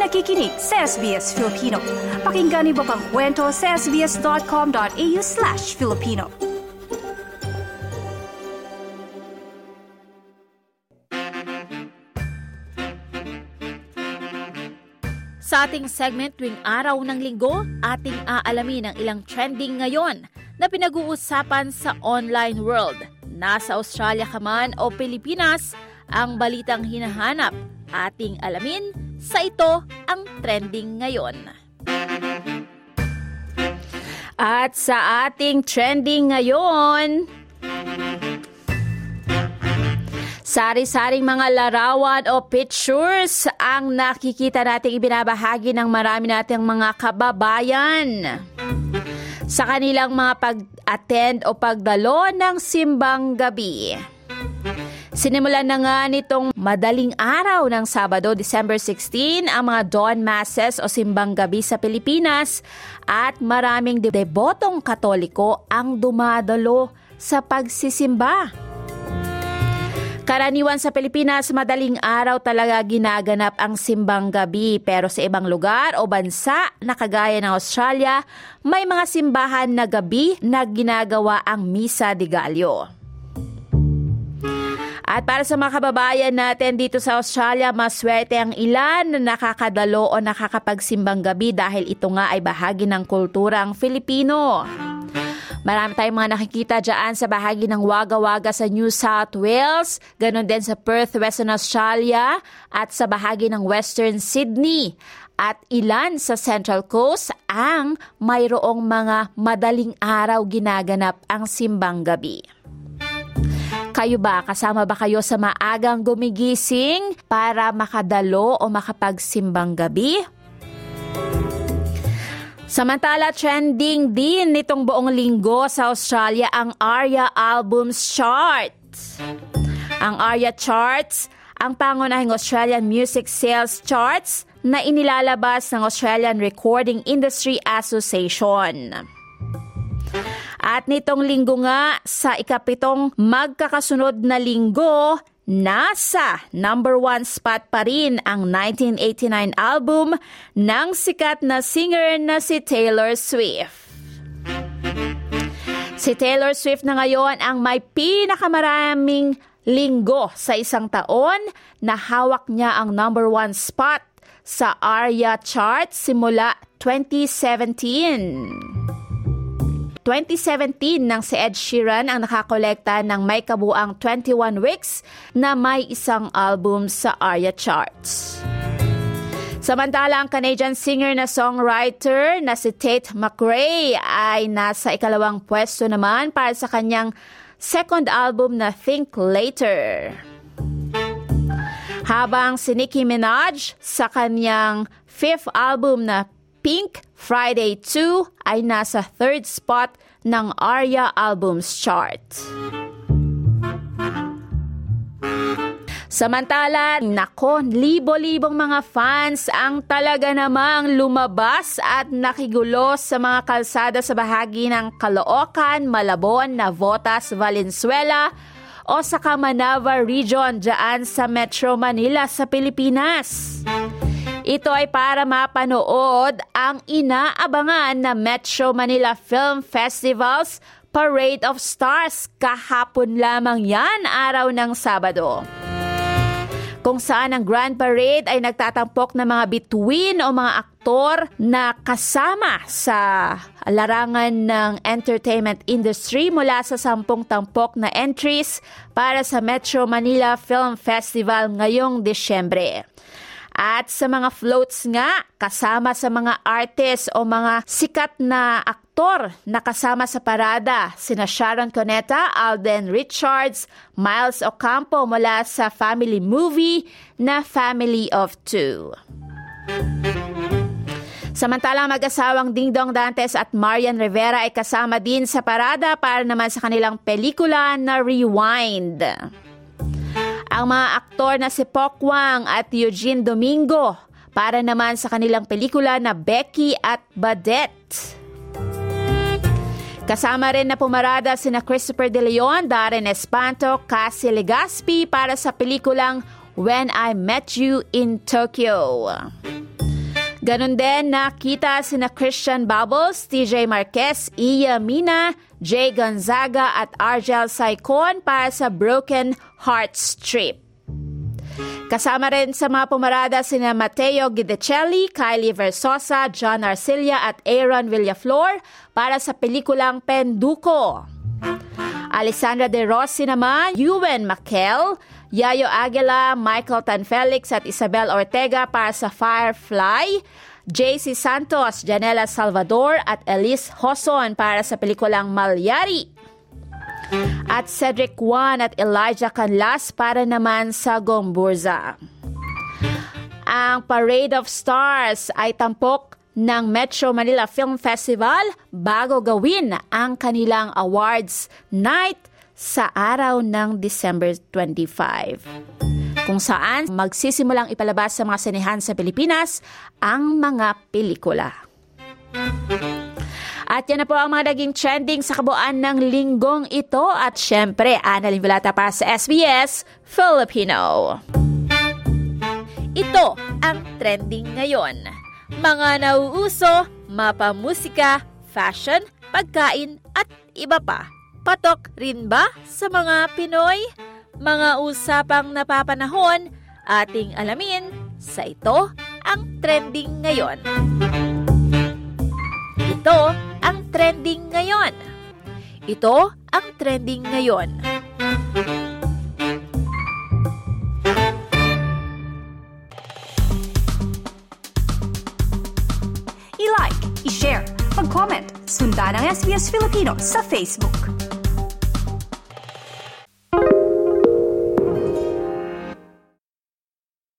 Nakikinig sa SBS Filipino. Pakinggan niyo pa ang kwento sa sbs.com.au slash Filipino. Sa ating segment tuwing araw ng linggo, ating aalamin ang ilang trending ngayon na pinag-uusapan sa online world. Nasa Australia ka man o Pilipinas, ang balitang hinahanap. Ating alamin sa ito ang trending ngayon. At sa ating trending ngayon, Sari-saring mga larawan o pictures ang nakikita nating ibinabahagi ng marami nating mga kababayan sa kanilang mga pag-attend o pagdalo ng simbang gabi. Sinimulan na nga nitong madaling araw ng Sabado, December 16, ang mga dawn masses o simbang gabi sa Pilipinas at maraming debotong katoliko ang dumadalo sa pagsisimba. Karaniwan sa Pilipinas, madaling araw talaga ginaganap ang simbang gabi pero sa ibang lugar o bansa na kagaya ng Australia, may mga simbahan na gabi na ginagawa ang Misa de Gallo. At para sa mga kababayan natin dito sa Australia, maswerte ang ilan na nakakadalo o nakakapagsimbang gabi dahil ito nga ay bahagi ng kulturang Filipino. Marami tayong mga nakikita dyan sa bahagi ng Wagga-Wagga sa New South Wales, ganon din sa Perth, Western Australia, at sa bahagi ng Western Sydney. At ilan sa Central Coast ang mayroong mga madaling araw ginaganap ang simbang gabi. Kayo ba, kasama ba kayo sa maagang gumigising para makadalo o makapagsimbang gabi? Samantala, trending din nitong buong linggo sa Australia ang ARIA Albums Chart. Ang ARIA Charts, ang pangunahing Australian Music Sales Charts na inilalabas ng Australian Recording Industry Association. At nitong linggo nga, sa ikapitong magkakasunod na linggo, Nasa number one spot pa rin ang 1989 album ng sikat na singer na si Taylor Swift. Si Taylor Swift na ngayon ang may pinakamaraming linggo sa isang taon na hawak niya ang number one spot sa ARIA chart simula 2017. 2017 nang si Ed Sheeran ang nakakolekta ng may kabuang 21 weeks na may isang album sa ARIA charts. Samantala, ang Canadian singer na songwriter na si Tate McRae ay nasa ikalawang pwesto naman para sa kanyang second album na Think Later. Habang si Nicki Minaj sa kanyang fifth album na Pink Friday 2 ay nasa third spot ng ARIA Albums Chart. Samantala, nako, libo-libong mga fans ang talaga namang lumabas at nakigulo sa mga kalsada sa bahagi ng Caloocan, Malabon, Navotas, Valenzuela o sa Camanava Region dyan sa Metro Manila sa Pilipinas. Ito ay para mapanood ang inaabangan na Metro Manila Film Festival's Parade of Stars kahapon lamang yan araw ng Sabado kung saan ang Grand Parade ay nagtatampok ng mga bituin o mga aktor na kasama sa larangan ng entertainment industry mula sa sampung tampok na entries para sa Metro Manila Film Festival ngayong Desyembre. At sa mga floats nga, kasama sa mga artists o mga sikat na aktor aktor na kasama sa parada, sina Sharon Coneta, Alden Richards, Miles Ocampo mula sa family movie na Family of Two. Samantalang mag-asawang Dingdong Dantes at Marian Rivera ay kasama din sa parada para naman sa kanilang pelikula na Rewind. Ang mga aktor na si Pokwang at Eugene Domingo para naman sa kanilang pelikula na Becky at Badette. Kasama rin na pumarada sina Christopher De Leon, Darren Espanto, Cassie Legaspi para sa pelikulang When I Met You in Tokyo. Ganon din nakita sina Christian Bubbles, TJ Marquez, Iya Mina, Jay Gonzaga at Argel Saicon para sa Broken Heart Strip. Kasama rin sa mga pumarada sina Mateo Guidicelli, Kylie Versosa, John Arcilia at Aaron Villaflor para sa pelikulang Penduko. Alessandra De Rossi naman, Ewan McKell, Yayo Aguila, Michael Tan Felix at Isabel Ortega para sa Firefly, JC Santos, Janela Salvador at Elise Hoson para sa pelikulang Malyari. At Cedric Juan at Elijah Canlas para naman sa Gomburza. Ang Parade of Stars ay tampok ng Metro Manila Film Festival bago gawin ang kanilang awards night sa araw ng December 25 kung saan magsisimulang ipalabas sa mga sinehan sa Pilipinas ang mga pelikula. At yan na po ang mga naging trending sa kabuuan ng linggong ito at syempre, Annalyn Vilata para sa SBS Filipino. Ito ang trending ngayon. Mga nauuso, mapamusika, fashion, pagkain at iba pa Patok rin ba sa mga Pinoy? Mga usapang napapanahon, ating alamin sa ito ang trending ngayon. Ito ang trending ngayon. Ito ang trending ngayon. I-like, i-share, mag-comment, sundan ang SBS Filipino sa Facebook.